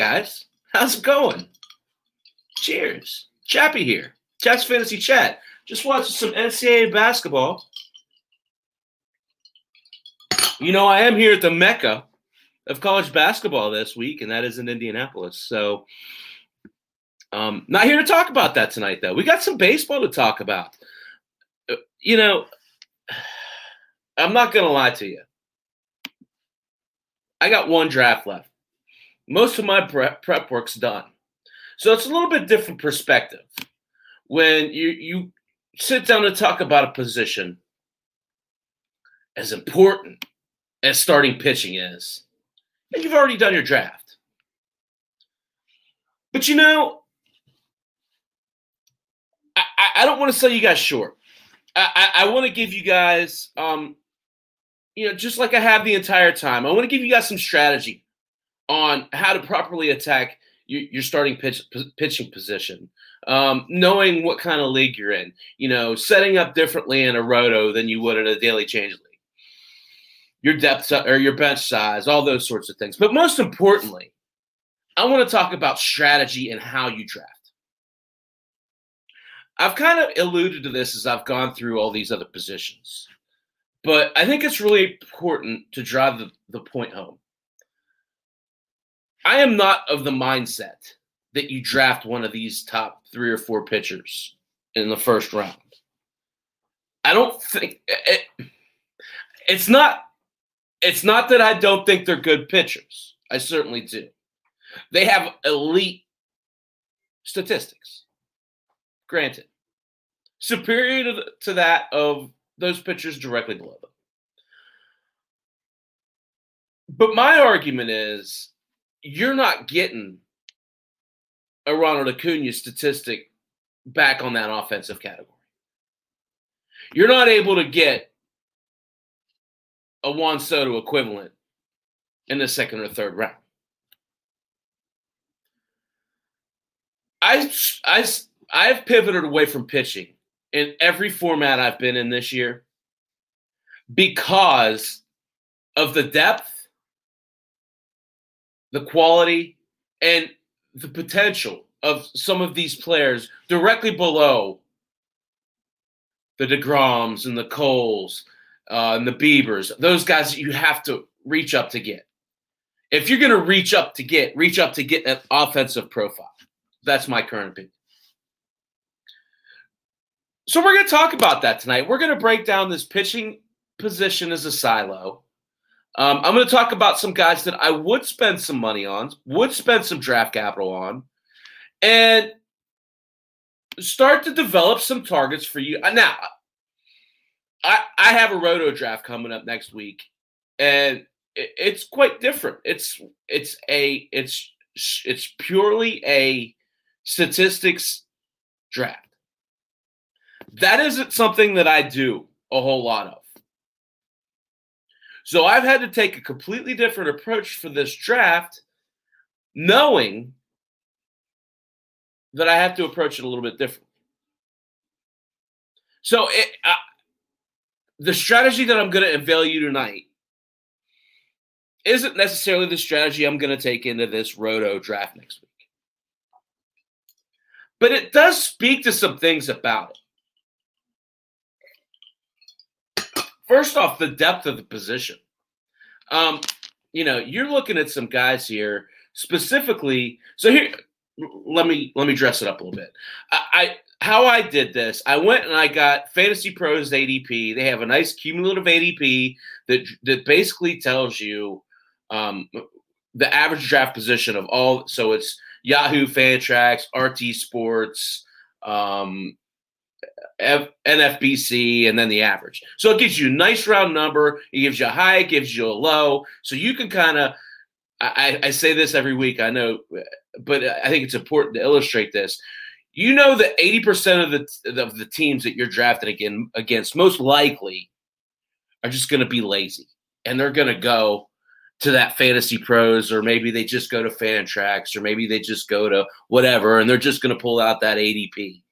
Guys, how's it going? Cheers. Chappie here. Chap's Fantasy Chat. Just watching some NCAA basketball. You know, I am here at the Mecca of college basketball this week, and that is in Indianapolis. So, um, not here to talk about that tonight, though. We got some baseball to talk about. Uh, You know, I'm not going to lie to you. I got one draft left. Most of my prep, prep work's done. So it's a little bit different perspective when you you sit down to talk about a position as important as starting pitching is, and you've already done your draft. But you know, I, I, don't want to sell you guys short. I, I, I want to give you guys, um, you know, just like I have the entire time, I want to give you guys some strategy on how to properly attack your, your starting pitch, p- pitching position. Um, knowing what kind of league you're in, you know, setting up differently in a roto than you would in a daily change league. Your depth or your bench size, all those sorts of things. But most importantly, I want to talk about strategy and how you draft. I've kind of alluded to this as I've gone through all these other positions, but I think it's really important to drive the, the point home. I am not of the mindset that you draft one of these top three or four pitchers in the first round. I don't think it, it's not it's not that I don't think they're good pitchers. I certainly do. They have elite statistics. Granted, superior to, to that of those pitchers directly below them. But my argument is you're not getting a Ronald Acuna statistic back on that offensive category. You're not able to get a Juan Soto equivalent in the second or third round. I, I, I've pivoted away from pitching in every format I've been in this year because of the depth, the quality, and the potential of some of these players directly below the DeGroms and the Coles uh, and the Biebers, those guys that you have to reach up to get. If you're going to reach up to get, reach up to get an offensive profile. That's my current opinion. So we're going to talk about that tonight. We're going to break down this pitching position as a silo. Um, I'm going to talk about some guys that I would spend some money on, would spend some draft capital on, and start to develop some targets for you. Uh, Now, I, I have a roto draft coming up next week, and it, it's quite different. It's it's a it's it's purely a statistics draft. That isn't something that I do a whole lot of. So I've had to take a completely different approach for this draft, knowing that I have to approach it a little bit different. So it, the strategy that I'm going to unveil you tonight isn't necessarily the strategy I'm going to take into this roto draft next week. But it does speak to some things about it. First off, the depth of the position. Um, you know, you're looking at some guys here specifically. So here, let me let me dress it up a little bit. I, I how I did this, I went and I got Fantasy Pros ADP. They have a nice cumulative ADP that that basically tells you um, the average draft position of all. So it's Yahoo Fantrax, RT Sports, um, F- NFBC, and then the average. So it gives you a nice round number. It gives you a high, it gives you a low. So you can kind of, I, I say this every week, I know, but I think it's important to illustrate this. You know that 80% of the of the teams that you're drafting again against most likely are just going to be lazy and they're going to go to that fantasy pros or maybe they just go to Fantrax or maybe they just go to whatever and they're just going to pull out that ADP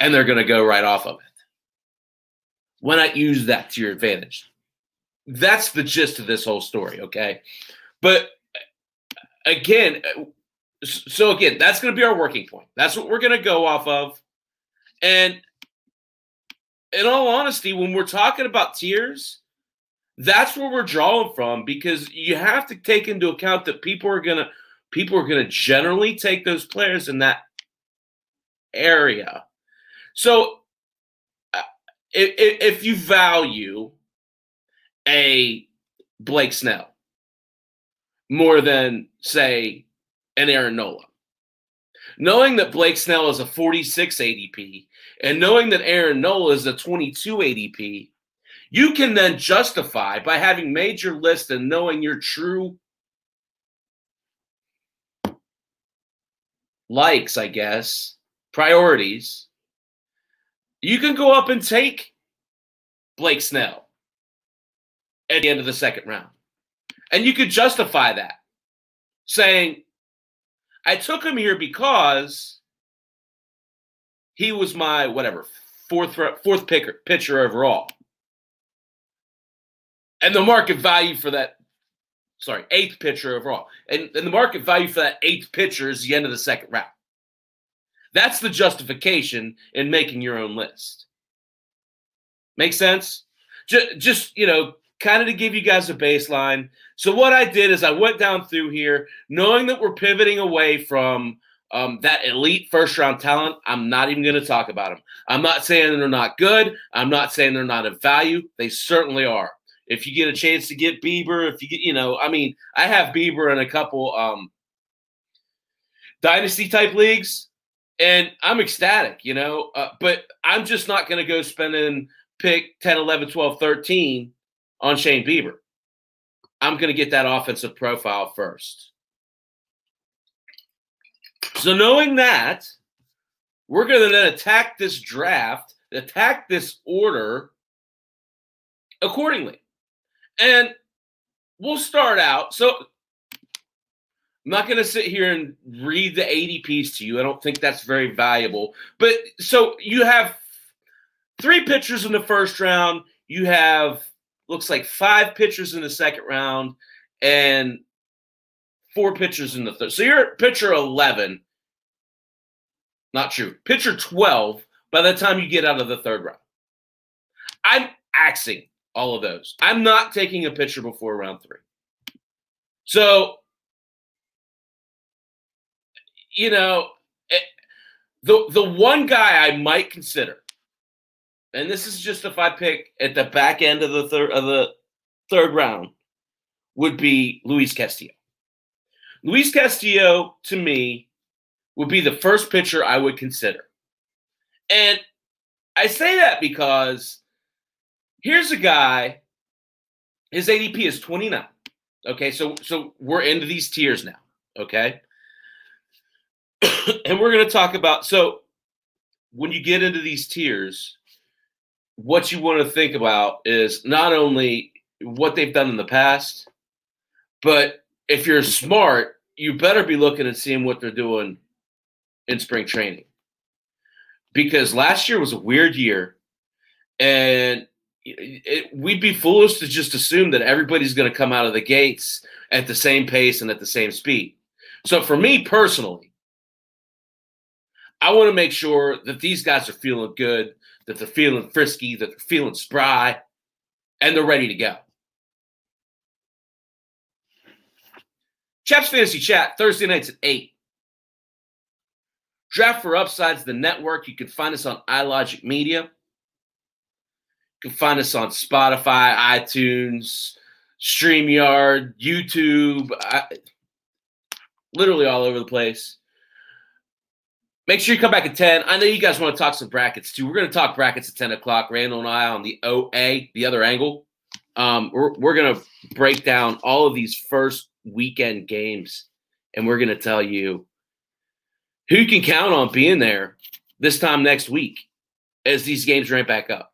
and they're going to go right off of it. Why not use that to your advantage? That's the gist of this whole story, okay? But again, uh, so again, that's going to be our working point. That's what we're going to go off of. And in all honesty, when we're talking about tiers, that's where we're drawing from because you have to take into account that people are going to people are going to generally take those players in that area. So uh, if, if you value a Blake Snell more than say an Aaron Nola. Knowing that Blake Snell is a 46 ADP and knowing that Aaron Nola is a 22 ADP, you can then justify by having made your list and knowing your true likes, I guess, priorities. You can go up and take Blake Snell at the end of the second round. And you could justify that saying, I took him here because he was my whatever fourth fourth picker, pitcher overall, and the market value for that. Sorry, eighth pitcher overall, and, and the market value for that eighth pitcher is the end of the second round. That's the justification in making your own list. Make sense? Just, just you know, kind of to give you guys a baseline. So what I did is I went down through here, knowing that we're pivoting away from um, that elite first round talent. I'm not even going to talk about them. I'm not saying they're not good. I'm not saying they're not of value. They certainly are. If you get a chance to get Bieber, if you get, you know, I mean, I have Bieber in a couple um, dynasty type leagues, and I'm ecstatic, you know, uh, but I'm just not going to go spending pick 10, 11, 12, 13 on Shane Bieber. I'm going to get that offensive profile first. So, knowing that, we're going to then attack this draft, attack this order accordingly. And we'll start out. So, I'm not going to sit here and read the ADPs to you. I don't think that's very valuable. But so you have three pitchers in the first round. You have looks like five pitchers in the second round and four pitchers in the third. So you're at pitcher 11. Not true. Pitcher 12 by the time you get out of the third round. I'm axing all of those. I'm not taking a pitcher before round three. So, you know, eh, the the one guy I might consider and this is just if I pick at the back end of the third of the third round, would be Luis Castillo. Luis Castillo, to me, would be the first pitcher I would consider. And I say that because here's a guy, his ADP is 29. Okay, so so we're into these tiers now. Okay. and we're gonna talk about so when you get into these tiers, what you want to think about is not only what they've done in the past, but if you're smart, you better be looking and seeing what they're doing in spring training. Because last year was a weird year, and it, we'd be foolish to just assume that everybody's going to come out of the gates at the same pace and at the same speed. So, for me personally, I want to make sure that these guys are feeling good that they're feeling frisky, that they're feeling spry, and they're ready to go. Chaps Fantasy Chat, Thursday nights at 8. Draft for Upsides, the network. You can find us on iLogic Media. You can find us on Spotify, iTunes, StreamYard, YouTube, I, literally all over the place. Make sure you come back at 10. I know you guys want to talk some brackets too. We're going to talk brackets at 10 o'clock. Randall and I on the OA, the other angle. Um, we're we're going to break down all of these first weekend games, and we're going to tell you who can count on being there this time next week as these games ramp back up.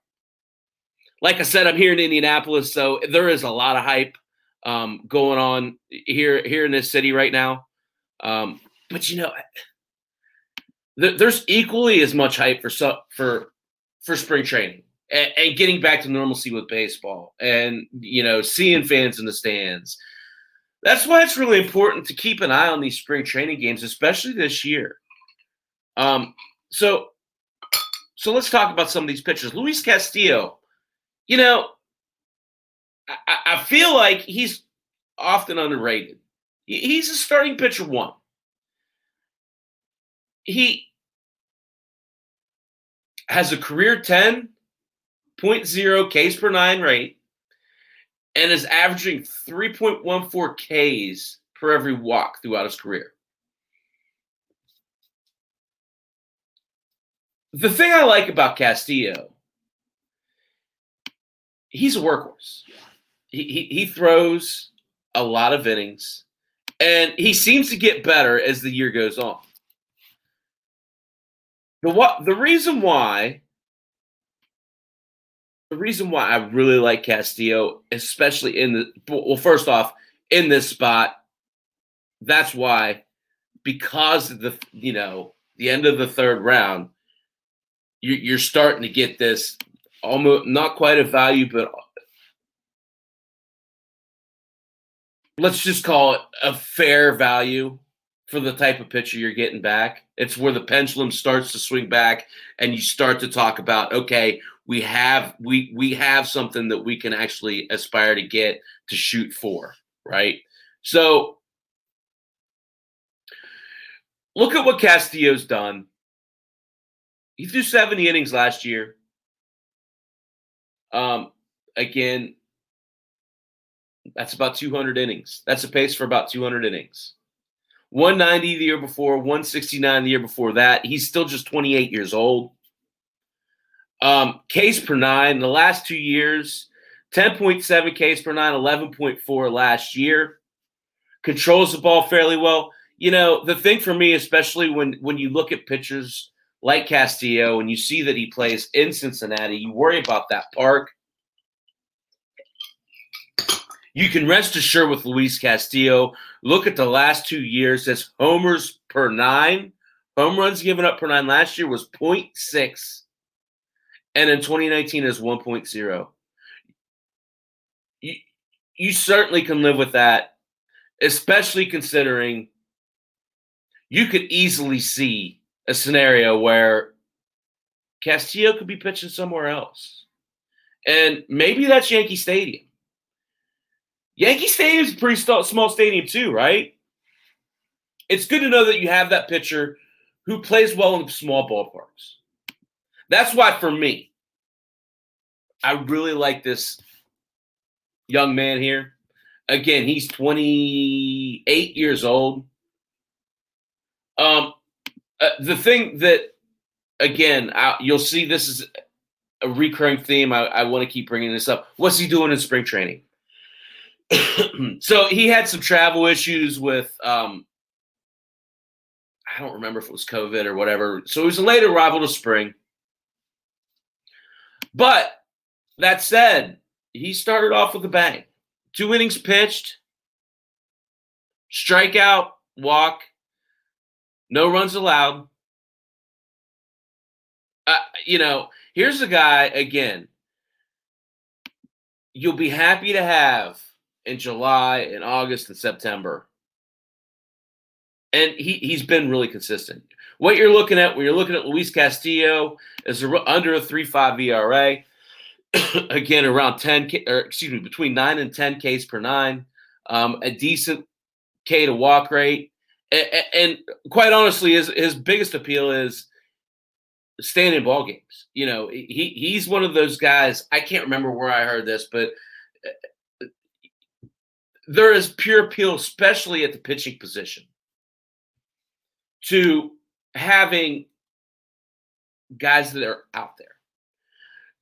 Like I said, I'm here in Indianapolis, so there is a lot of hype um, going on here here in this city right now. Um, but you know there's equally as much hype for for for spring training and, and, getting back to normalcy with baseball, and you know, seeing fans in the stands. That's why it's really important to keep an eye on these spring training games, especially this year. Um, so, so let's talk about some of these pitchers. Luis Castillo, you know, I, I feel like he's often underrated. He's a starting pitcher one. He has a career 10.0 Ks per nine rate and is averaging 3.14 Ks per every walk throughout his career. The thing I like about Castillo, he's a workhorse. He, he, he throws a lot of innings, and he seems to get better as the year goes on. The what the reason why the reason why I really like Castillo, especially in the well, first off, in this spot, that's why because of the you know the end of the third round, you, you're starting to get this almost not quite a value, but let's just call it a fair value for the type of pitcher you're getting back. It's where the pendulum starts to swing back and you start to talk about, okay, we have we we have something that we can actually aspire to get to shoot for, right? So look at what Castillo's done. He threw 70 innings last year. Um, again, that's about 200 innings. That's a pace for about 200 innings. 190 the year before, 169 the year before that. He's still just 28 years old. Um, Ks per nine, the last two years, 10.7 Ks per nine, 11.4 last year. Controls the ball fairly well. You know, the thing for me, especially when when you look at pitchers like Castillo and you see that he plays in Cincinnati, you worry about that park. You can rest assured with Luis Castillo. Look at the last two years. That's homers per nine. Home runs given up per nine last year was 0.6. And in 2019 is 1.0. You, you certainly can live with that, especially considering you could easily see a scenario where Castillo could be pitching somewhere else. And maybe that's Yankee Stadium. Yankee Stadium is a pretty small stadium too, right? It's good to know that you have that pitcher who plays well in small ballparks. That's why, for me, I really like this young man here. Again, he's 28 years old. Um, uh, the thing that, again, I, you'll see this is a recurring theme. I, I want to keep bringing this up. What's he doing in spring training? so he had some travel issues with um, I don't remember if it was COVID or whatever. So he was a late arrival to spring. But that said, he started off with a bang. Two innings pitched, strikeout, walk, no runs allowed. Uh, you know, here's a guy again. You'll be happy to have in July and August and September. And he, he's been really consistent. What you're looking at, when you're looking at Luis Castillo, is a, under a 3 5 ERA. Again, around 10, or excuse me, between 9 and 10 Ks per nine, um, a decent K to walk rate. And, and quite honestly, his, his biggest appeal is staying in ball games. You know, he he's one of those guys. I can't remember where I heard this, but there is pure appeal, especially at the pitching position, to having guys that are out there,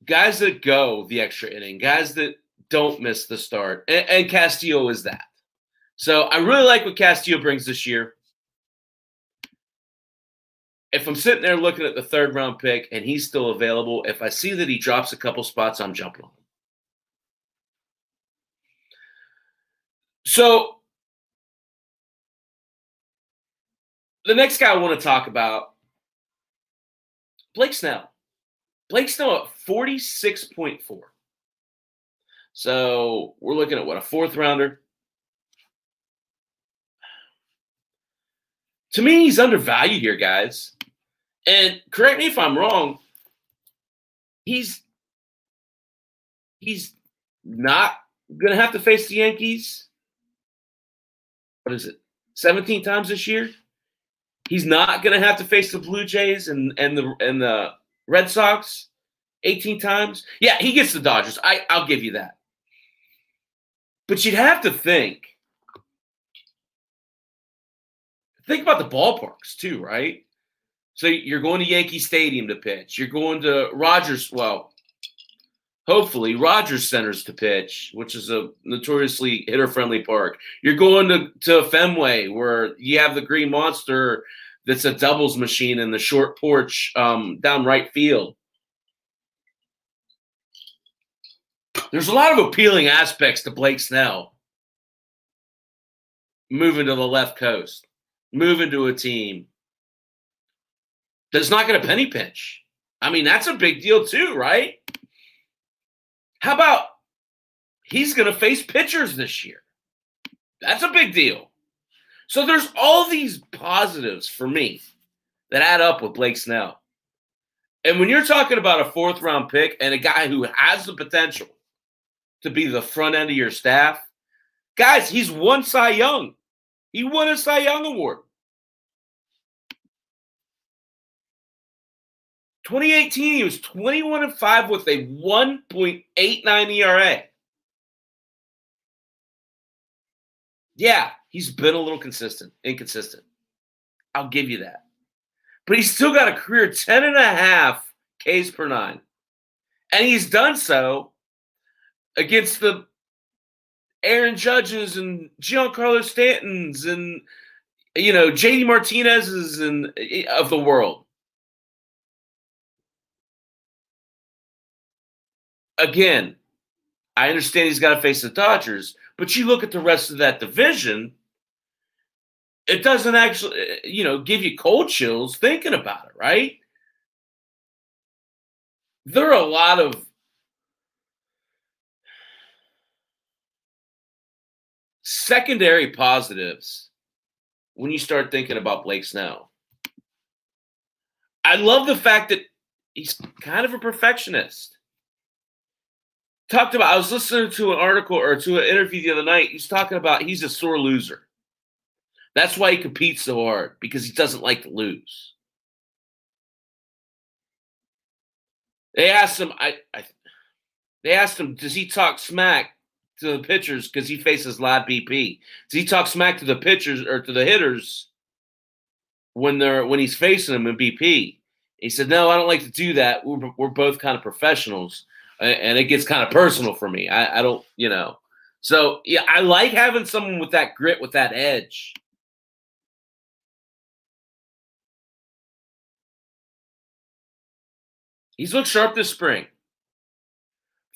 guys that go the extra inning, guys that don't miss the start. And, and Castillo is that. So I really like what Castillo brings this year. If I'm sitting there looking at the third round pick and he's still available, if I see that he drops a couple spots, I'm jumping on him. So the next guy I want to talk about, Blake Snell. Blake Snell at 46.4. So we're looking at what, a fourth rounder? To me, he's undervalued here, guys. And correct me if I'm wrong. He's he's not gonna have to face the Yankees. What is it? 17 times this year? He's not gonna have to face the Blue Jays and, and the and the Red Sox 18 times. Yeah, he gets the Dodgers. I, I'll give you that. But you'd have to think. Think about the ballparks too, right? So you're going to Yankee Stadium to pitch. You're going to Rogers. Well, hopefully Rogers Centers to pitch, which is a notoriously hitter-friendly park. You're going to, to Fenway, where you have the Green Monster that's a doubles machine in the short porch um, down right field. There's a lot of appealing aspects to Blake Snell moving to the left coast, moving to a team that's not going to penny pinch. I mean, that's a big deal too, right? How about he's going to face pitchers this year? That's a big deal. So there's all these positives for me that add up with Blake Snell. And when you're talking about a fourth round pick and a guy who has the potential to be the front end of your staff, guys, he's won Cy Young. He won a Cy Young award. 2018, he was 21 and 5 with a 1.89 ERA. Yeah, he's been a little consistent, inconsistent. I'll give you that. But he's still got a career 10 and a half Ks per nine. And he's done so against the Aaron Judges and Giancarlo Stantons and you know JD Martinez's and eh, of the world. Again, I understand he's got to face the Dodgers, but you look at the rest of that division, it doesn't actually, eh, eh, you know, give you cold chills thinking about it, right? There are a lot of secondary positives when you start thinking about Blake Snell. I love the fact that he's kind of a perfectionist talked about. I was listening to an article or to an interview the other night. He's talking about he's a sore loser. That's why he competes so hard because he doesn't like to lose. They asked him. I, I they asked him, does he talk smack to the pitchers because he faces live BP? Does he talk smack to the pitchers or to the hitters when they're when he's facing them in BP? He said, no, I don't like to do that. We're, we're both kind of professionals and it gets kind of personal for me. I, I don't, you know. So yeah, I like having someone with that grit, with that edge. He's looked sharp this spring.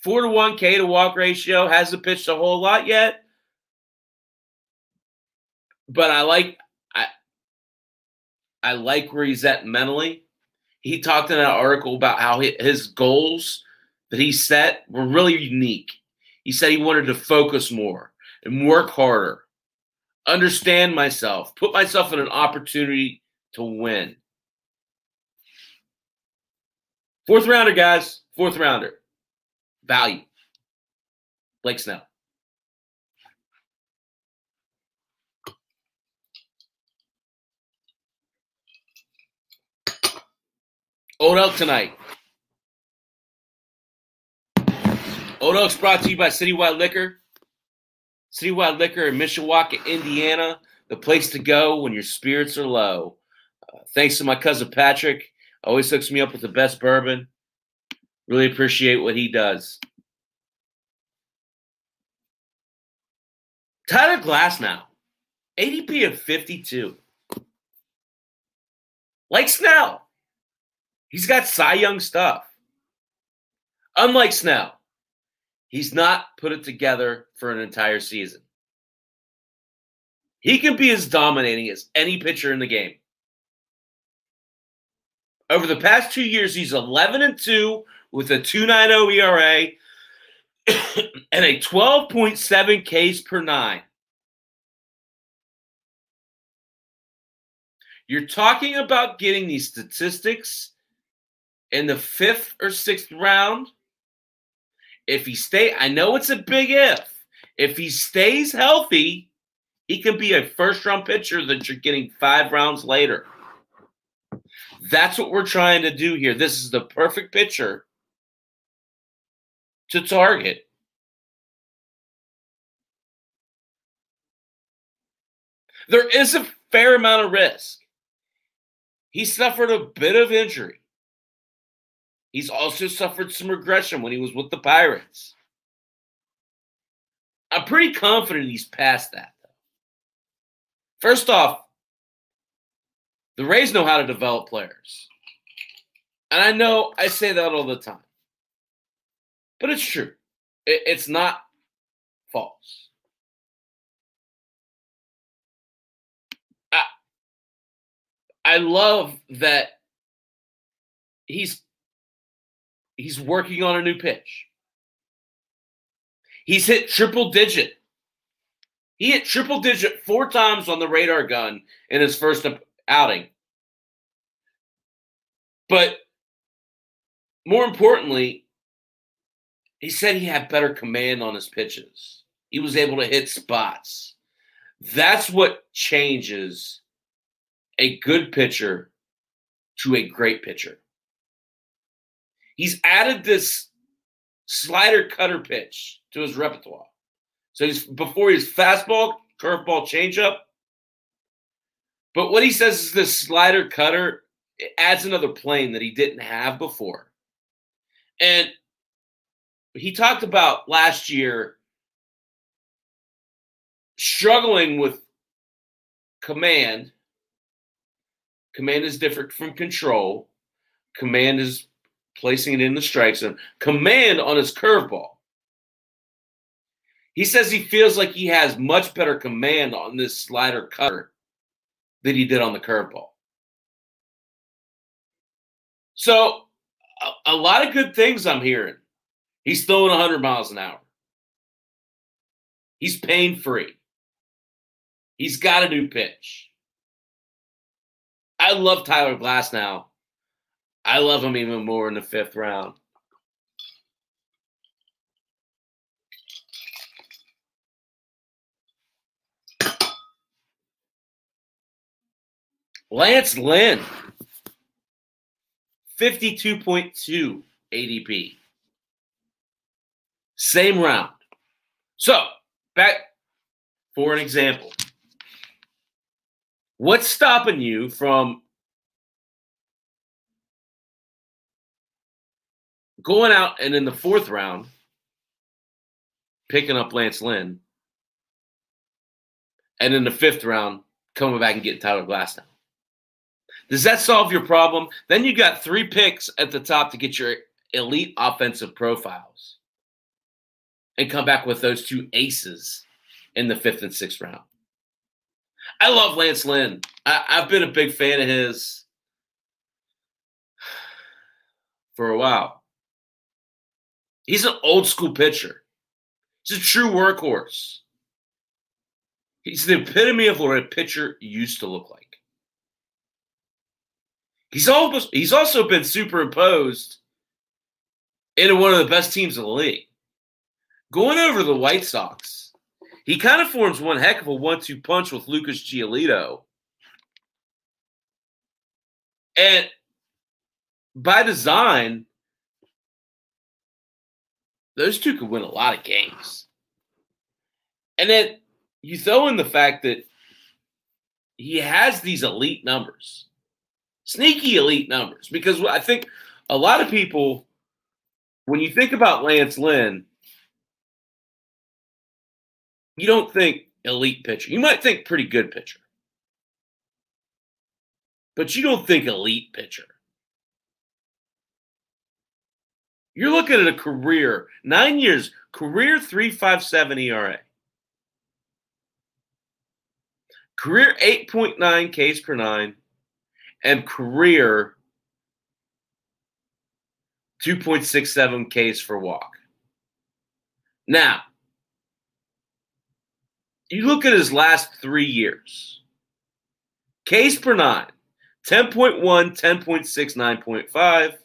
Four to one K to walk ratio. Hasn't pitched a whole lot yet. But I like I I like where he's at mentally. He talked in that article about how his goals that he set were really unique. He said he wanted to focus more and work harder, understand myself, put myself in an opportunity to win. Fourth rounder, guys. Fourth rounder. Value. Blake Snell. Old Elk tonight. Old Elk's brought to you by Citywide Liquor. Citywide Liquor in Mishawaka, Indiana, the place to go when your spirits are low. Uh, thanks to my cousin Patrick, always hooks me up with the best bourbon. Really appreciate what he does. Tyler Glasnow, ADP of 52. Like Snell, he's got Cy Young stuff. Unlike Snell, He's not put it together for an entire season. He can be as dominating as any pitcher in the game. Over the past two years, he's 11 and 2 with a 2.90 ERA and a 12.7 Ks per nine. You're talking about getting these statistics in the fifth or sixth round. If he stay, I know it's a big if. If he stays healthy, he can be a first round pitcher that you're getting five rounds later. That's what we're trying to do here. This is the perfect pitcher to target. There is a fair amount of risk. He suffered a bit of injury. He's also suffered some regression when he was with the Pirates. I'm pretty confident he's past that, though. First off, the Rays know how to develop players. And I know I say that all the time, but it's true. It, it's not false. I, I love that he's he's working on a new pitch. He's hit triple digit. He hit triple digit four times on the radar gun in his first outing. But more importantly, he said he had better command on his pitches. He was able to hit spots. That's what changes a good pitcher to a great pitcher. He's added this slider cutter pitch to his repertoire. So he's before his fastball, curveball, changeup. But what he says is this slider cutter it adds another plane that he didn't have before. And he talked about last year struggling with command. Command is different from control. Command is placing it in the strike zone. Command on his curveball. He says he feels like he has much better command on this slider cutter than he did on the curveball. So, a, a lot of good things I'm hearing. He's throwing 100 miles an hour. He's pain free. He's got a new pitch. I love Tyler Glasnow. I love him even more in the fifth round. Lance Lynn, 52.2 ADP. Same round. So, back for an example. What's stopping you from going out and in the fourth round picking up Lance Lynn and in the fifth round coming back and getting Tyler Glasnow? Does that solve your problem? Then you got three picks at the top to get your elite offensive profiles and come back with those two aces in the fifth and sixth round. I love Lance Lynn. I, have been a big fan of his for a while. He's an old school pitcher. He's a true workhorse. He's the epitome of what a pitcher used to look like. He's almost he's also been superimposed into one of the best teams in the league. Going over the White Sox, he kind of forms one heck of a one-two punch with Lucas Giolito. And by design, those two could win a lot of games. And then you throw in the fact that he has these elite numbers sneaky elite numbers because I think a lot of people, when you think about Lance Lynn, you don't think elite pitcher. You might think pretty good pitcher, but you don't think elite pitcher. You're looking at a career, nine years, career 357 ERA. Career 8.9 Ks per nine, and career 2.67 Ks for walk. Now, you look at his last three years. Ks per nine, 10.1, 10.6, 9.5.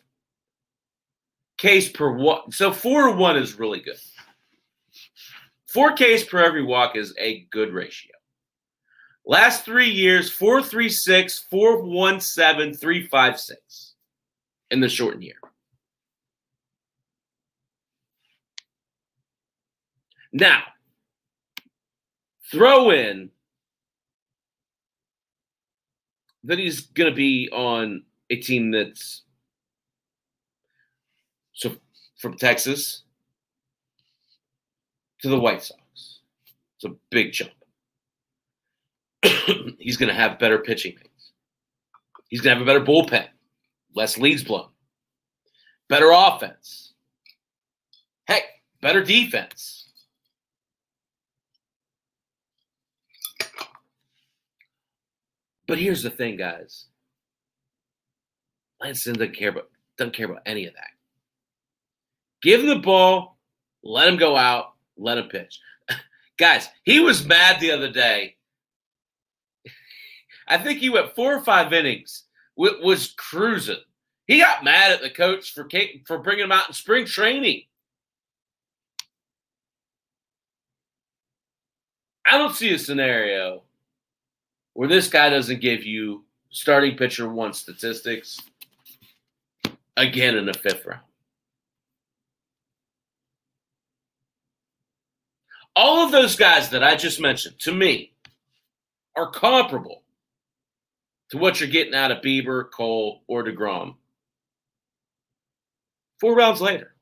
Ks per walk. So four to one is really good. Four Ks per every walk is a good ratio. Last three years, 436, 417, 356 in the shortened year. Now, throw in that he's going to be on a team that's so from Texas to the White Sox. It's a big jump. he's going to have better pitching things. He's going to have a better bullpen, less leads blown, better offense. Heck, better defense. But here's the thing, guys. Lance doesn't care about doesn't care about any of that. Give him the ball, let him go out, let him pitch. guys, he was mad the other day. I think he went four or five innings, was cruising. He got mad at the coach for for bringing him out in spring training. I don't see a scenario where this guy doesn't give you starting pitcher one statistics again in the fifth round. All of those guys that I just mentioned, to me, are comparable to what you're getting out of Bieber, Cole, or DeGrom. Four rounds later.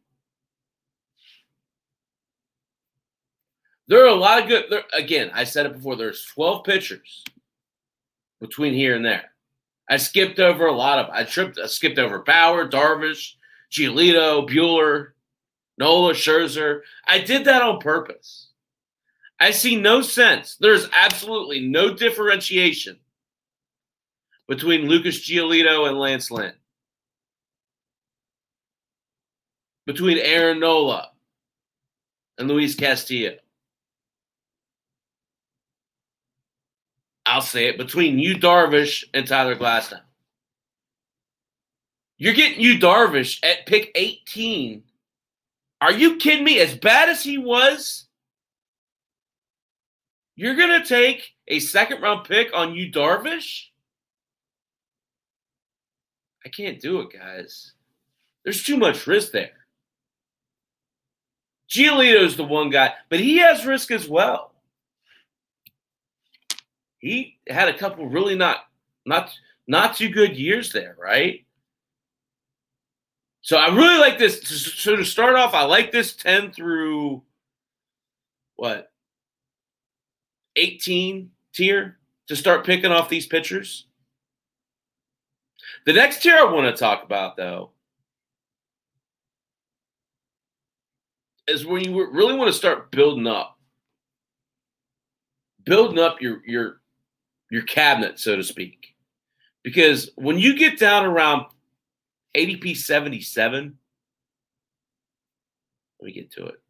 There are a lot of good. There, again, I said it before. There's 12 pitchers between here and there. I skipped over a lot of. I tripped. I skipped over Bauer, Darvish, Giolito, Buehler, Nola, Scherzer. I did that on purpose. I see no sense. There's absolutely no differentiation between Lucas Giolito and Lance Lynn. Between Aaron Nola and Luis Castillo. I'll say it, between Yu Darvish and Tyler Glasnow. You're getting Yu Darvish at pick 18. Are you kidding me? As bad as he was, you're going to take a second round pick on Yu Darvish? I can't do it, guys. There's too much risk there. Giolito's the one guy, but he has risk as well he had a couple really not not not too good years there, right? So I really like this. So to start off, I like this 10 through what 18 tier to start picking off these pitchers. The next tier I want to talk about though is when you really want to start building up building up your your your cabinet, so to speak. Because when you get down around ADP 77, let me get to it.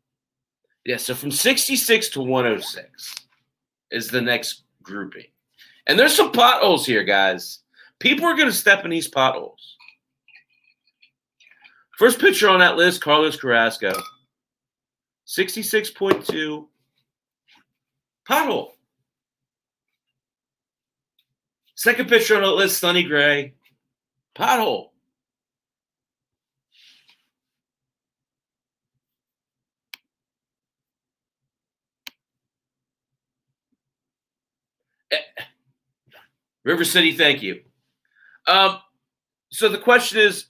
Yeah, so from 66 to 106 is the next grouping. And there's some potholes here, guys. People are going to step in these potholes. First pitcher on that list, Carlos Carrasco. 66.2. Pothole. Second pitcher on the list, Sonny Gray. Pothole. River City, thank you. Um, so the question is,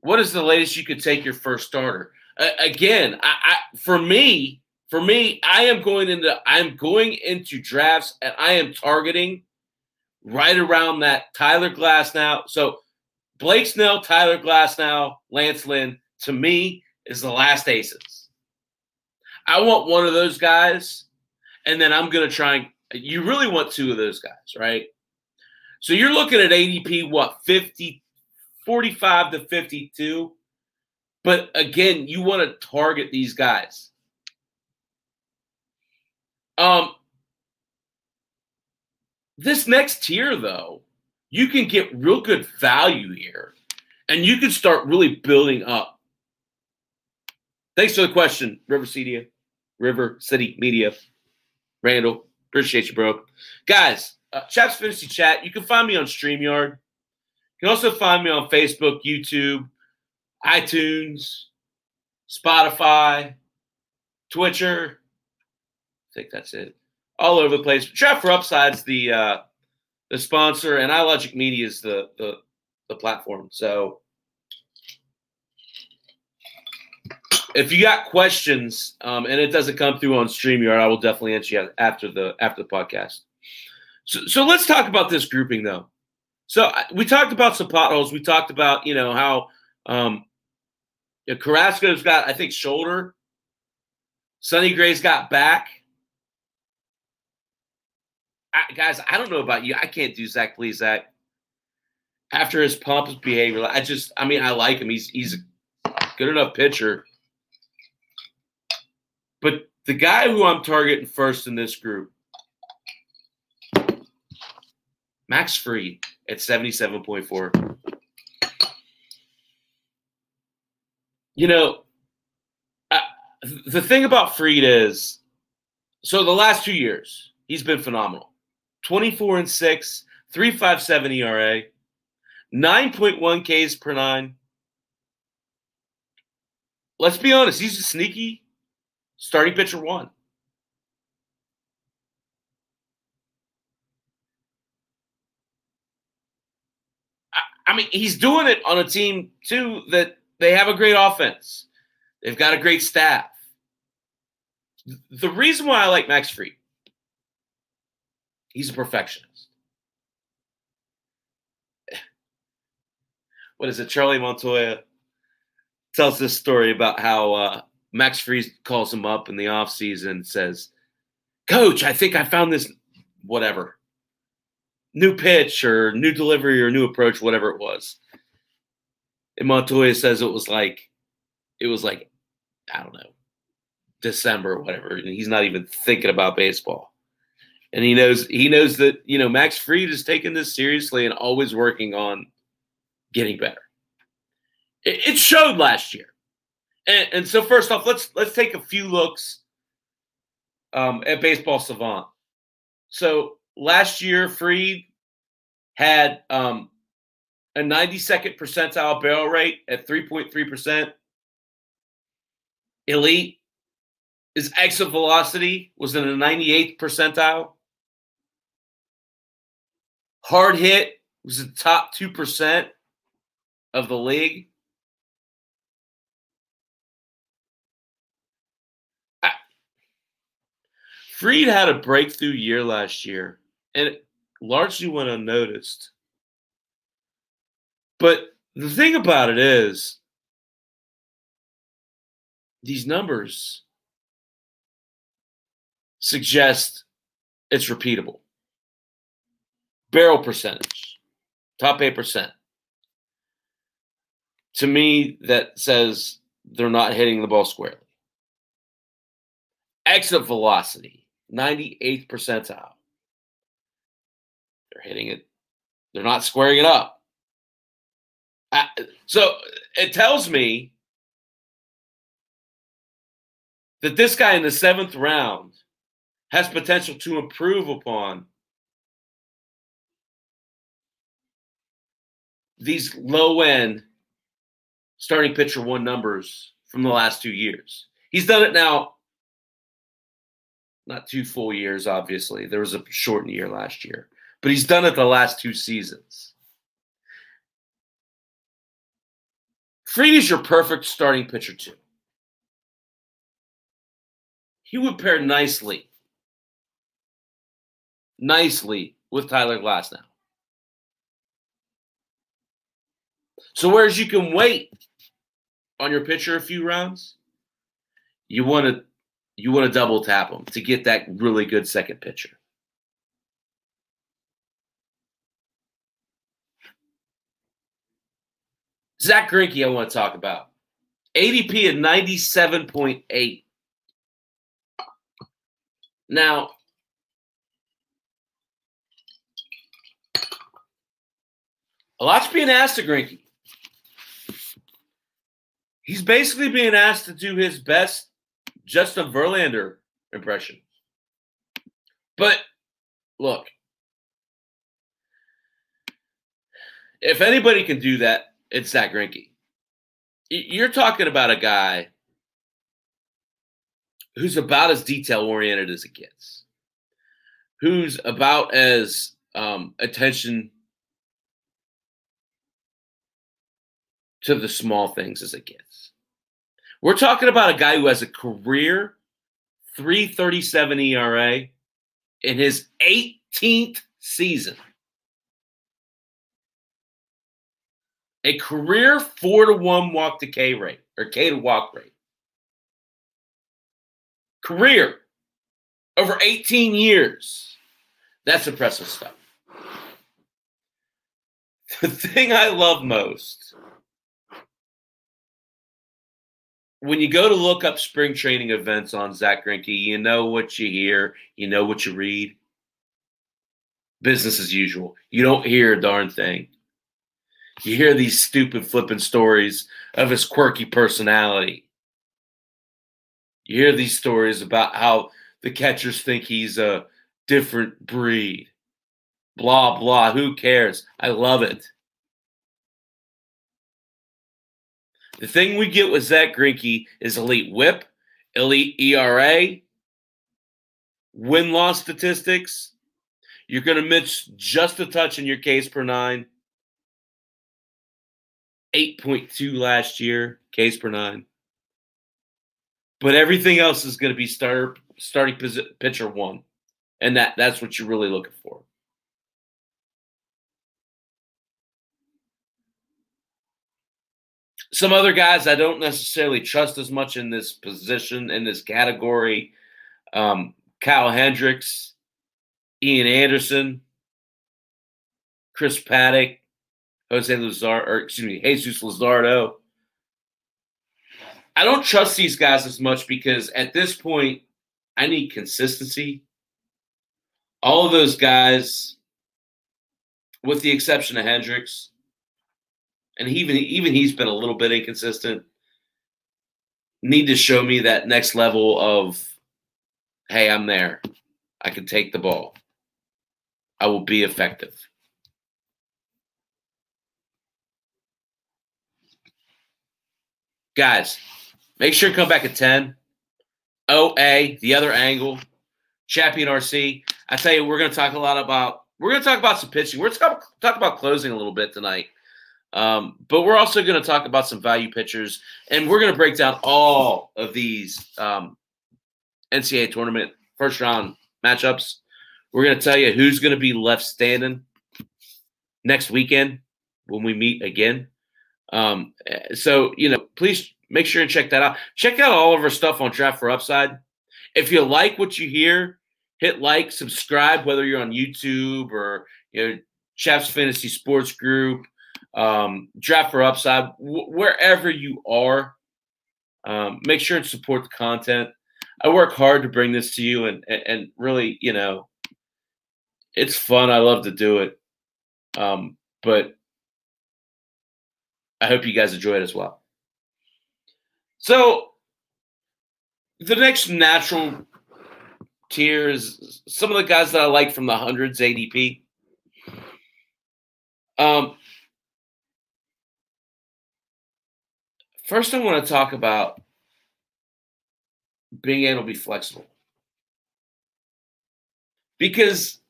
what is the latest you could take your first starter? Uh, again, I, I, for me, for me, I am going into I'm going into drafts and I am targeting right around that Tyler Glasnow. So Blake Snell, Tyler Glasnow, Lance Lynn, to me, is the last aces. I want one of those guys, and then I'm going to try and you really want two of those guys, right? So you're looking at ADP, what, 50, 45 to 52? But again, you want to target these guys. Um, this next tier, though, you can get real good value here and you can start really building up. Thanks for the question, River City, River City Media. Randall, appreciate you, bro. Guys, uh, Chaps Fantasy Chat, you can find me on StreamYard. You can also find me on Facebook, YouTube, iTunes, Spotify, Twitcher. I think that's it. All over the place. Draft for Upside's the uh, the sponsor, and iLogic Media is the the, the platform. So if you got questions um, and it doesn't come through on StreamYard, I will definitely answer you after the after the podcast. So, so let's talk about this grouping though. So we talked about some potholes. We talked about you know how um, you know, Carrasco's got I think shoulder. Sonny Gray's got back. I, guys, I don't know about you. I can't do Zach Plesac. After his pompous behavior, I just I mean I like him. He's he's a good enough pitcher. But the guy who I'm targeting first in this group, Max Fried at 77.4. You know, uh, the thing about Fried is so the last two years, he's been phenomenal 24 and 6, 357 ERA, 9.1 Ks per nine. Let's be honest, he's a sneaky starting pitcher one. I mean, he's doing it on a team too that they have a great offense. They've got a great staff. The reason why I like Max Fried, he's a perfectionist. What is it? Charlie Montoya tells this story about how uh, Max Fried calls him up in the offseason and says, Coach, I think I found this whatever new pitch or new delivery or new approach, whatever it was. And Montoya says it was like, it was like, I don't know, December or whatever. And he's not even thinking about baseball. And he knows he knows that, you know, Max Fried is taking this seriously and always working on getting better. It, it showed last year. And, and so first off, let's let's take a few looks um, at Baseball Savant. So last year, Fried had um, a 92nd percentile barrel rate at 3.3%. Elite. His exit velocity was in the 98th percentile. Hard hit was the top 2% of the league. Fried had a breakthrough year last year, and it largely went unnoticed. But the thing about it is, these numbers suggest it's repeatable. Barrel percentage, top 8%. To me, that says they're not hitting the ball squarely. Exit velocity, 98th percentile. Hitting it. They're not squaring it up. so it tells me that this guy in the seventh round has potential to improve upon these low end starting pitcher one numbers from the last two years. He's done it now not two full years, obviously. There was a shortened year last year, but he's done it the last two seasons. Fried is your perfect starting pitcher, too. He would pair nicely, nicely with Tyler Glasnow. So, whereas you can wait on your pitcher a few rounds, you want to you want to double tap him to get that really good second pitcher. Zach Greinke, I want to talk about. ADP at 97.8. Now, A lot's being asked of Greinke. He's basically being asked to do his best Justin Verlander impression. But look, if anybody can do that, it's Zach Greinke. You're talking about a guy who's about as detail oriented as it gets, who's about as um, attention to the small things as it gets. We're talking about a guy who has a career 337 ERA in his 18th season. A career four to one walk to K rate or K to walk rate. Career over 18 years. That's impressive stuff. The thing I love most when you go to look up spring training events on Zach Greinke, you know what you hear, you know what you read. Business as usual. You don't hear a darn thing. You hear these stupid flipping stories of his quirky personality. You hear these stories about how the catchers think he's a different breed. Blah, blah. Who cares? I love it. The thing we get with Zach Greinke is elite whip, elite ERA, win loss statistics. You're going to miss just a touch in your case per nine. 8.2 last year, case per nine. But everything else is going to be starter, starting pitcher one. And that, that's what you're really looking for. Some other guys I don't necessarily trust as much in this position, in this category. Um, Kyle Hendricks, Ian Anderson, Chris Paddack, Jose Luzar, or excuse me, Jesus Luzardo. I don't trust these guys as much because at this point, I need consistency. All of those guys, with the exception of Hendricks, and even even he's been a little bit inconsistent. Need to show me that next level of, hey, I'm there. I can take the ball. I will be effective. Guys, make sure you come back at 10. OA, the other angle, Chappie and RC. I tell you, we're going to talk a lot about we're going to talk about some pitching. We're going to talk about closing a little bit tonight. Um, but we're also going to talk about some value pitchers, and we're going to break down all of these um, NCAA tournament first round matchups. We're going to tell you who's going to be left standing next weekend when we meet again. Um, so, you know, please make sure and check that out. Check out all of our stuff on Draft for Upside. If you like what you hear, hit like, subscribe, whether you're on YouTube or, you know, Chap's Fantasy Sports Group um, draft for upside wherever you are. Um, make sure and support the content. I work hard to bring this to you, and and, and really, you know, it's fun. I love to do it, um, but I hope you guys enjoy it as well. So, the next natural tier is some of the guys that I like from the hundreds ADP. Um, First, I want to talk about being able to be flexible. Because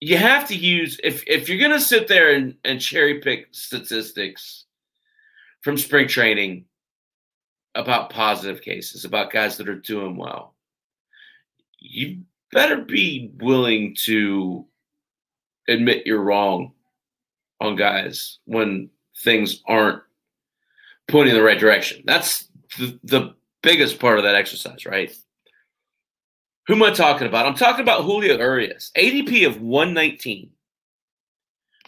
you have to use if if you're gonna sit there and, and cherry pick statistics from spring training about positive cases, about guys that are doing well, you better be willing to admit you're wrong on guys when things aren't pointing in the right direction. That's the, the biggest part of that exercise, right? Who am I talking about? I'm talking about Julio Urias, ADP of 119.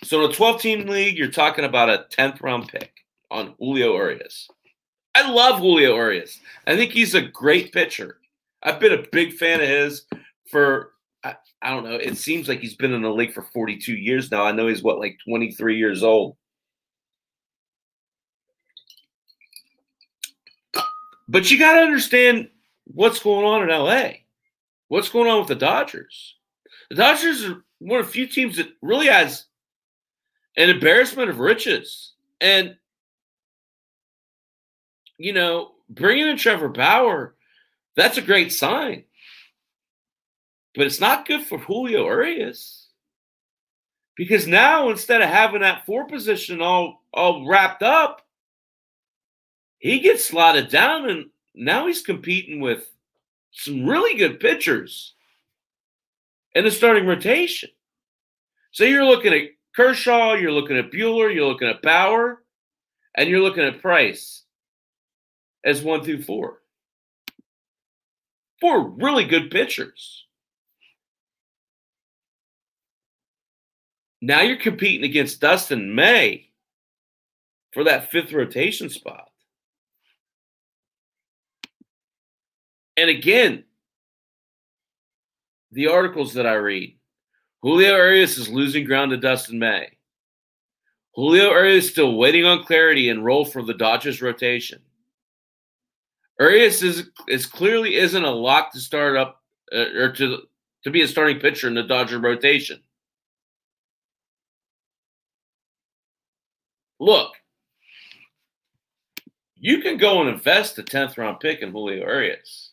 So in a 12 team league, you're talking about a 10th round pick on Julio Urias. I love Julio Urias. I think he's a great pitcher. I've been a big fan of his for I, I, don't know. It seems like he's been in the league for 42 years now. I know he's what like 23 years old. But you got to understand what's going on in LA. What's going on with the Dodgers? The Dodgers are one of the few teams that really has an embarrassment of riches. And you know, bringing in Trevor Bauer, that's a great sign. But it's not good for Julio Urias. Because now instead of having that four position all, all wrapped up, he gets slotted down and now he's competing with some really good pitchers in the starting rotation. So you're looking at Kershaw, you're looking at Buehler, you're looking at Bauer, and you're looking at Price as one through four. Four really good pitchers. Now you're competing against Dustin May for that fifth rotation spot. And again, the articles that I read, Julio Urias is losing ground to Dustin May. Julio Urias is still waiting on clarity and role for the Dodgers rotation. Urias is, is clearly isn't a lock to start up uh, or to to be a starting pitcher in the Dodger rotation. Look, you can go and invest a 10th round pick in Julio Urias.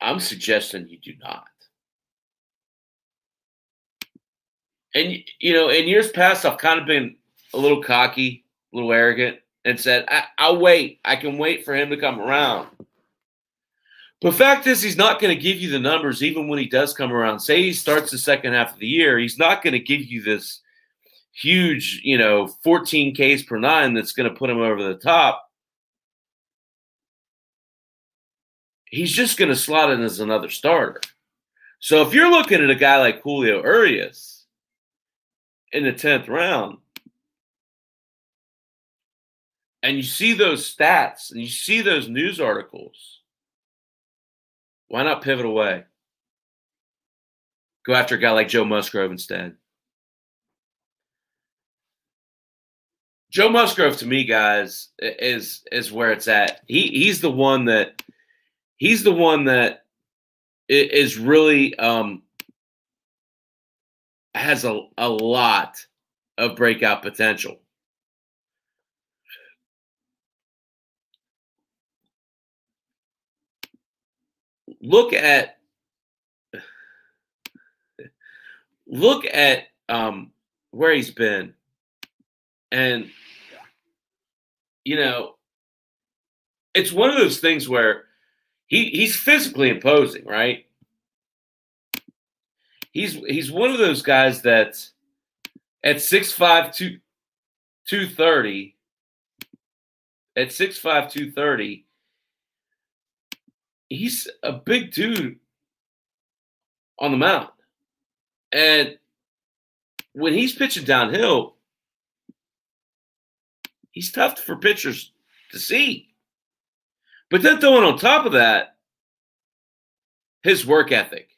I'm suggesting you do not. And you know, in years past, I've kind of been a little cocky, a little arrogant, and said, I- will wait. I can wait for him to come around." But fact is, he's not going to give you the numbers even when he does come around. Say he starts the second half of the year, he's not going to give you this huge, you know, 14 Ks per nine that's going to put him over the top. he's just going to slot in as another starter. So if you're looking at a guy like Julio Urias in the 10th round, and you see those stats and you see those news articles, why not pivot away? Go after a guy like Joe Musgrove instead. Joe Musgrove to me, guys, is is where it's at. He he's the one that he's the one that is really um, has a, a lot of breakout potential. Look at look at um, where he's been, and you know, it's one of those things where he he's physically imposing, right? He's he's one of those guys that at 6'5", 230, at 6'5", 230, he's a big dude on the mound. And when he's pitching downhill, he's tough for pitchers to see. But then throwing on top of that, his work ethic,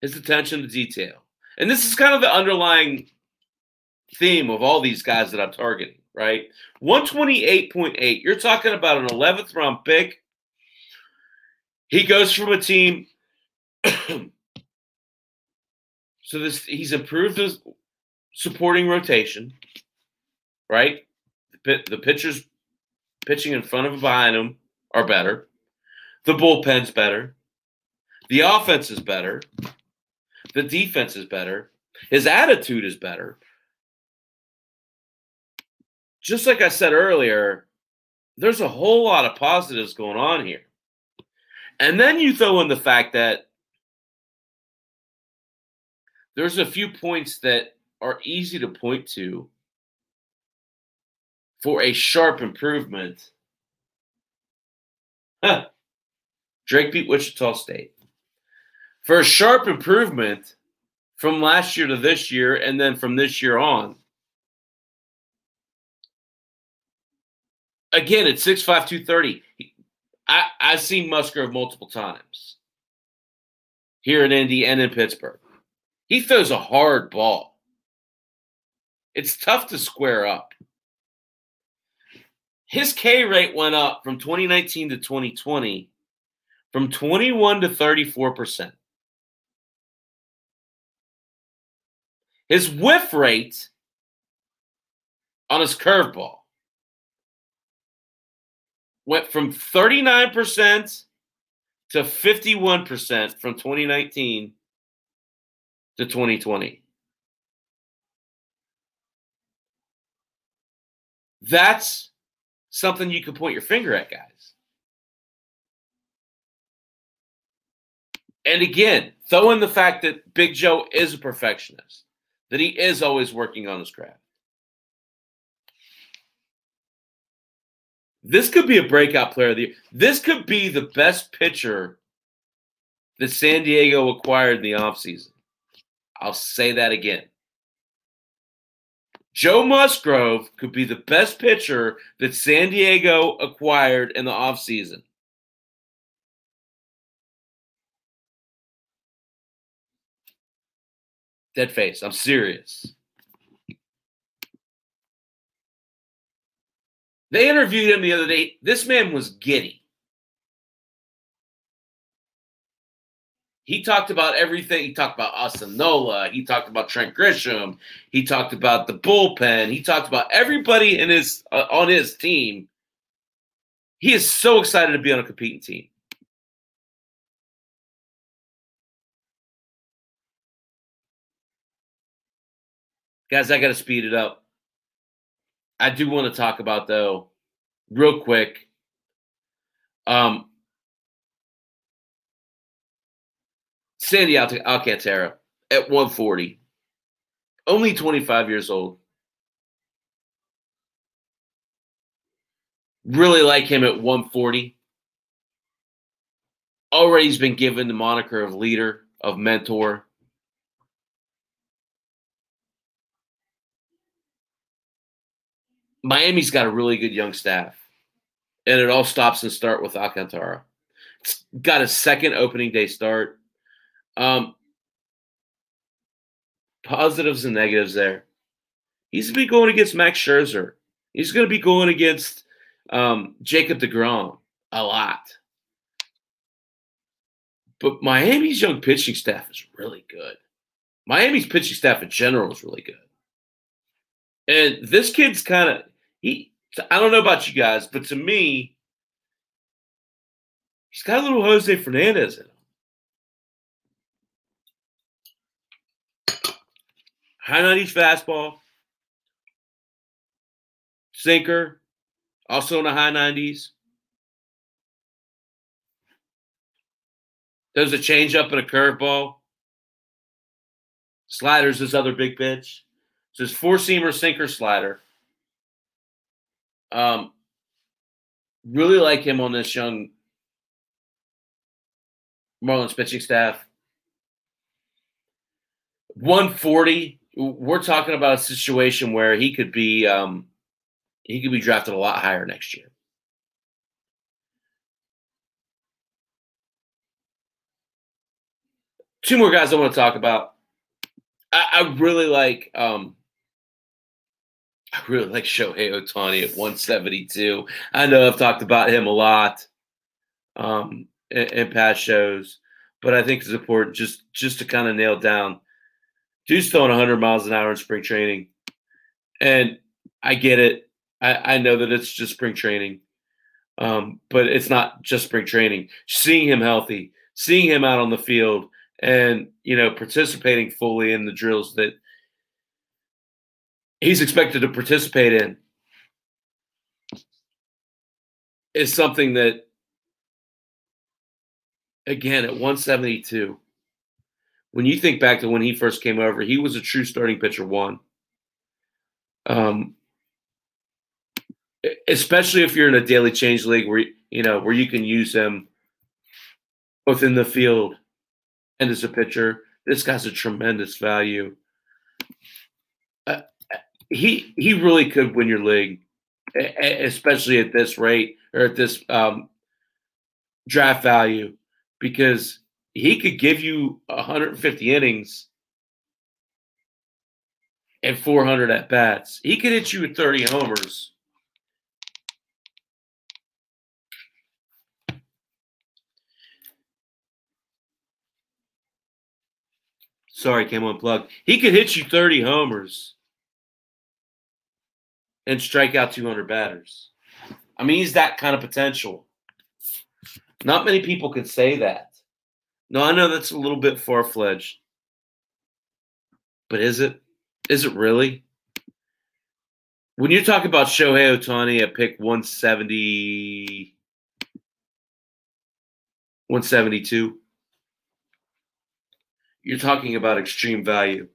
his attention to detail. And this is kind of the underlying theme of all these guys that I'm targeting, right? 128.8. You're talking about an 11th round pick. He goes from a team. so this he's improved his supporting rotation, right? The, the pitchers pitching in front of and behind him are better. The bullpen's better. The offense is better. The defense is better. His attitude is better. Just like I said earlier, there's a whole lot of positives going on here. And then you throw in the fact that there's a few points that are easy to point to for a sharp improvement Drake beat Wichita State. For a sharp improvement from last year to this year, and then from this year on. Again, at 6'5, 230. I, I've seen Musgrove multiple times here in Indy and in Pittsburgh. He throws a hard ball. It's tough to square up. his K rate went up from 2019 to 2020 from 21 to 34%. His whiff rate on his curveball went from 39% to 51% from 2019 to 2020. That's something you can point your finger at, guys. And again, throw in the fact that Big Joe is a perfectionist, that he is always working on his craft. This could be a breakout player of the year. This could be the best pitcher that San Diego acquired in the offseason. I'll say that again. Joe Musgrove could be the best pitcher that San Diego acquired in the offseason. Dead face. I'm serious. They interviewed him the other day. This man was giddy. He talked about everything. He talked about Austin Nola. He talked about Trent Grisham. He talked about the bullpen. He talked about everybody in his uh, on his team. He is so excited to be on a competing team. Guys, I got to speed it up. I do want to talk about though, real quick. Um, Sandy Alcantara at 140, only 25 years old. Really like him at 140. Already he's been given the moniker of leader, of mentor. Miami's got a really good young staff, and it all stops and start with Alcantara. It's got a second opening day start. Um, positives and negatives there. He's going to be going against Max Scherzer. He's going to be going against um, Jacob DeGrom a lot. But Miami's young pitching staff is really good. Miami's pitching staff in general is really good. And this kid's kind of he I don't know about you guys, but to me, he's got a little Jose Fernandez in him. High 90s fastball, sinker, also in the high 90s. There's a changeup and a curveball. Sliders his other big pitch. So it's four seamer, sinker, slider. Um, really like him on this young Marlins pitching staff. 140. We're talking about a situation where he could be um, he could be drafted a lot higher next year. Two more guys I want to talk about. I, I really like um, I really like Shohei Ohtani at 172. I know I've talked about him a lot um, in, in, past shows, but I think it's important just just to kind of nail down. Dude's throwing 100 miles an hour in spring training, and I get it. I, I know that it's just spring training, um, but it's not just spring training. Seeing him healthy, seeing him out on the field, and you know participating fully in the drills that – he's expected to participate in is something that again at 172 when you think back to when he first came over he was a true starting pitcher one. Um, especially if you're in a daily change league where you know where you can use him both in the field and as a pitcher this guy's a tremendous value. Uh, he he really could win your league, especially at this rate or at this um, draft value, because he could give you 150 innings and 400 at bats. He could hit you with 30 homers. Sorry, came unplugged. He could hit you 30 homers and strike out 200 batters. I mean, he's that kind of potential. Not many people can say that. No, I know that's a little bit far fledged. But is it? Is it really? When you talk about Shohei Ohtani at pick 170, 172, you're talking about extreme value.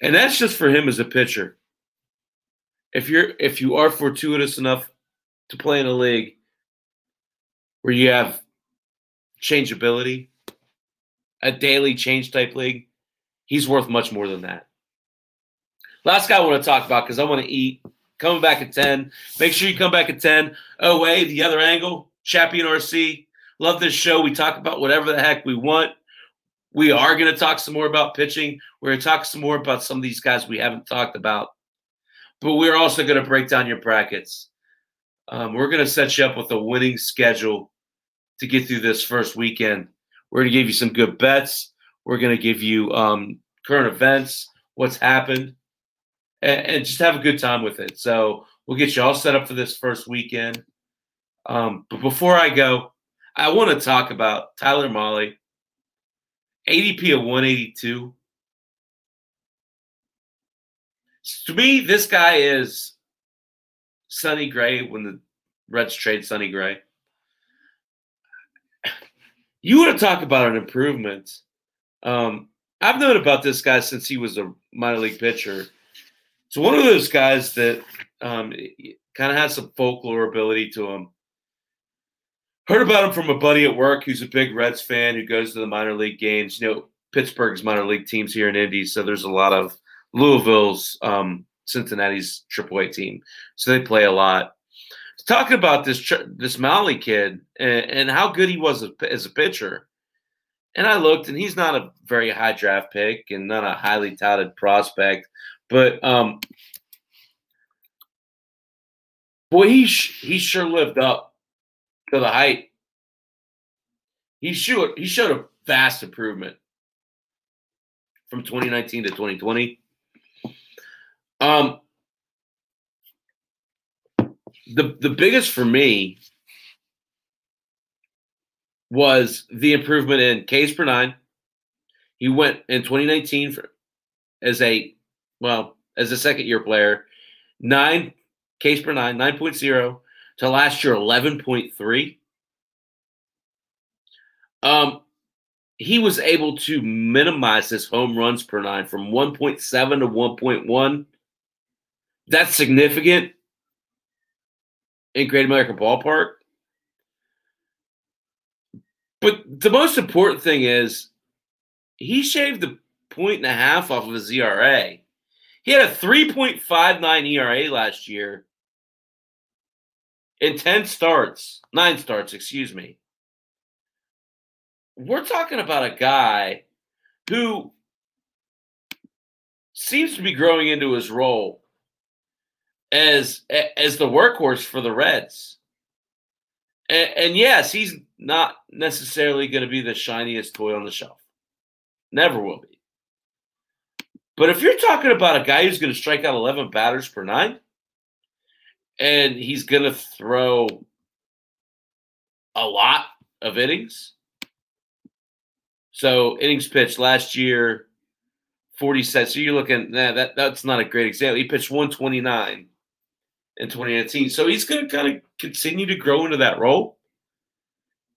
And that's just for him as a pitcher. If you're if you are fortuitous enough to play in a league where you have changeability, a daily change type league, he's worth much more than that. Last guy I want to talk about because I want to eat. Coming back at 10. Make sure you come back at 10. Oh, wait, the other angle, Chappie and RC. Love this show. We talk about whatever the heck we want. We are going to talk some more about pitching. We're going to talk some more about some of these guys we haven't talked about. But we're also going to break down your brackets. Um, we're going to set you up with a winning schedule to get through this first weekend. We're going to give you some good bets. We're going to give you um, current events, what's happened, and, and, just have a good time with it. So we'll get you all set up for this first weekend. Um, but before I go, I want to talk about Tyler Mahle, ADP of 182. To me, this guy is Sonny Gray when the Reds trade Sonny Gray. You want to talk about an improvement. Um, I've known about this guy since he was a minor league pitcher. So one of those guys that um, kind of has some folklore ability to him. Heard about him from a buddy at work who's a big Reds fan who goes to the minor league games. You know, Pittsburgh's minor league teams here in Indy, so there's a lot of Louisville's, um, Cincinnati's AAA team, so they play a lot. Talking about this this Mahle kid and, and how good he was as a pitcher, and I looked, and he's not a very high draft pick and not a highly touted prospect, but um, boy, he sh- he sure lived up to the hype. He showed he showed a vast improvement from 2019 to 2020. Um, the the biggest for me was the improvement in Ks per nine. He went in 2019 for, as a well as a second year player, nine Ks per nine, 9.0 to last year 11.3. Um, he was able to minimize his home runs per nine from 1.7 to 1.1 that's significant in Great American Ballpark. But the most important thing is he shaved a point and a half off of his ERA. He had a 3.59 ERA last year in 10 starts, nine starts, excuse me. We're talking about a guy who seems to be growing into his role as as the workhorse for the Reds. And, and yes, he's not necessarily going to be the shiniest toy on the shelf. Never will be. But if you're talking about a guy who's going to strike out 11 batters per nine, and he's going to throw a lot of innings. So innings pitched last year, 40 sets. So you're looking, nah, that that's not a great example. He pitched 129 in 2019. So he's going to kind of continue to grow into that role.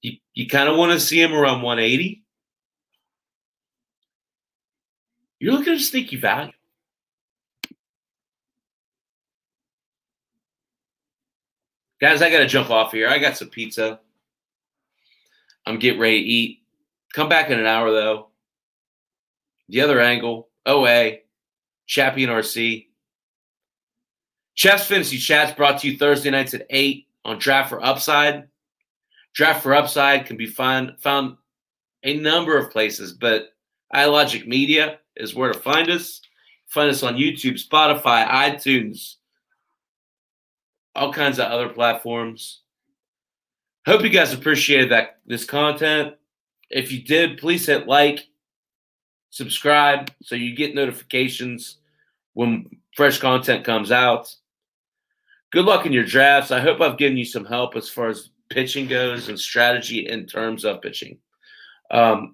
You, you kind of want to see him around 180. You're looking at sneaky value. Guys, I got to jump off here. I got some pizza. I'm getting ready to eat. Come back in an hour, though. The other angle, OA, Chappie and RC. Chap's Fantasy Chats brought to you Thursday nights at 8 on Draft for Upside. Draft for Upside can be found, found a number of places, but iLogic Media is where to find us. Find us on YouTube, Spotify, iTunes, all kinds of other platforms. Hope you guys appreciated that this content. If you did, please hit like, subscribe so you get notifications when fresh content comes out. Good luck in your drafts. I hope I've given you some help as far as pitching goes and strategy in terms of pitching. Um,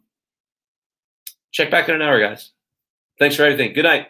check back in an hour, guys. Thanks for everything. Good night.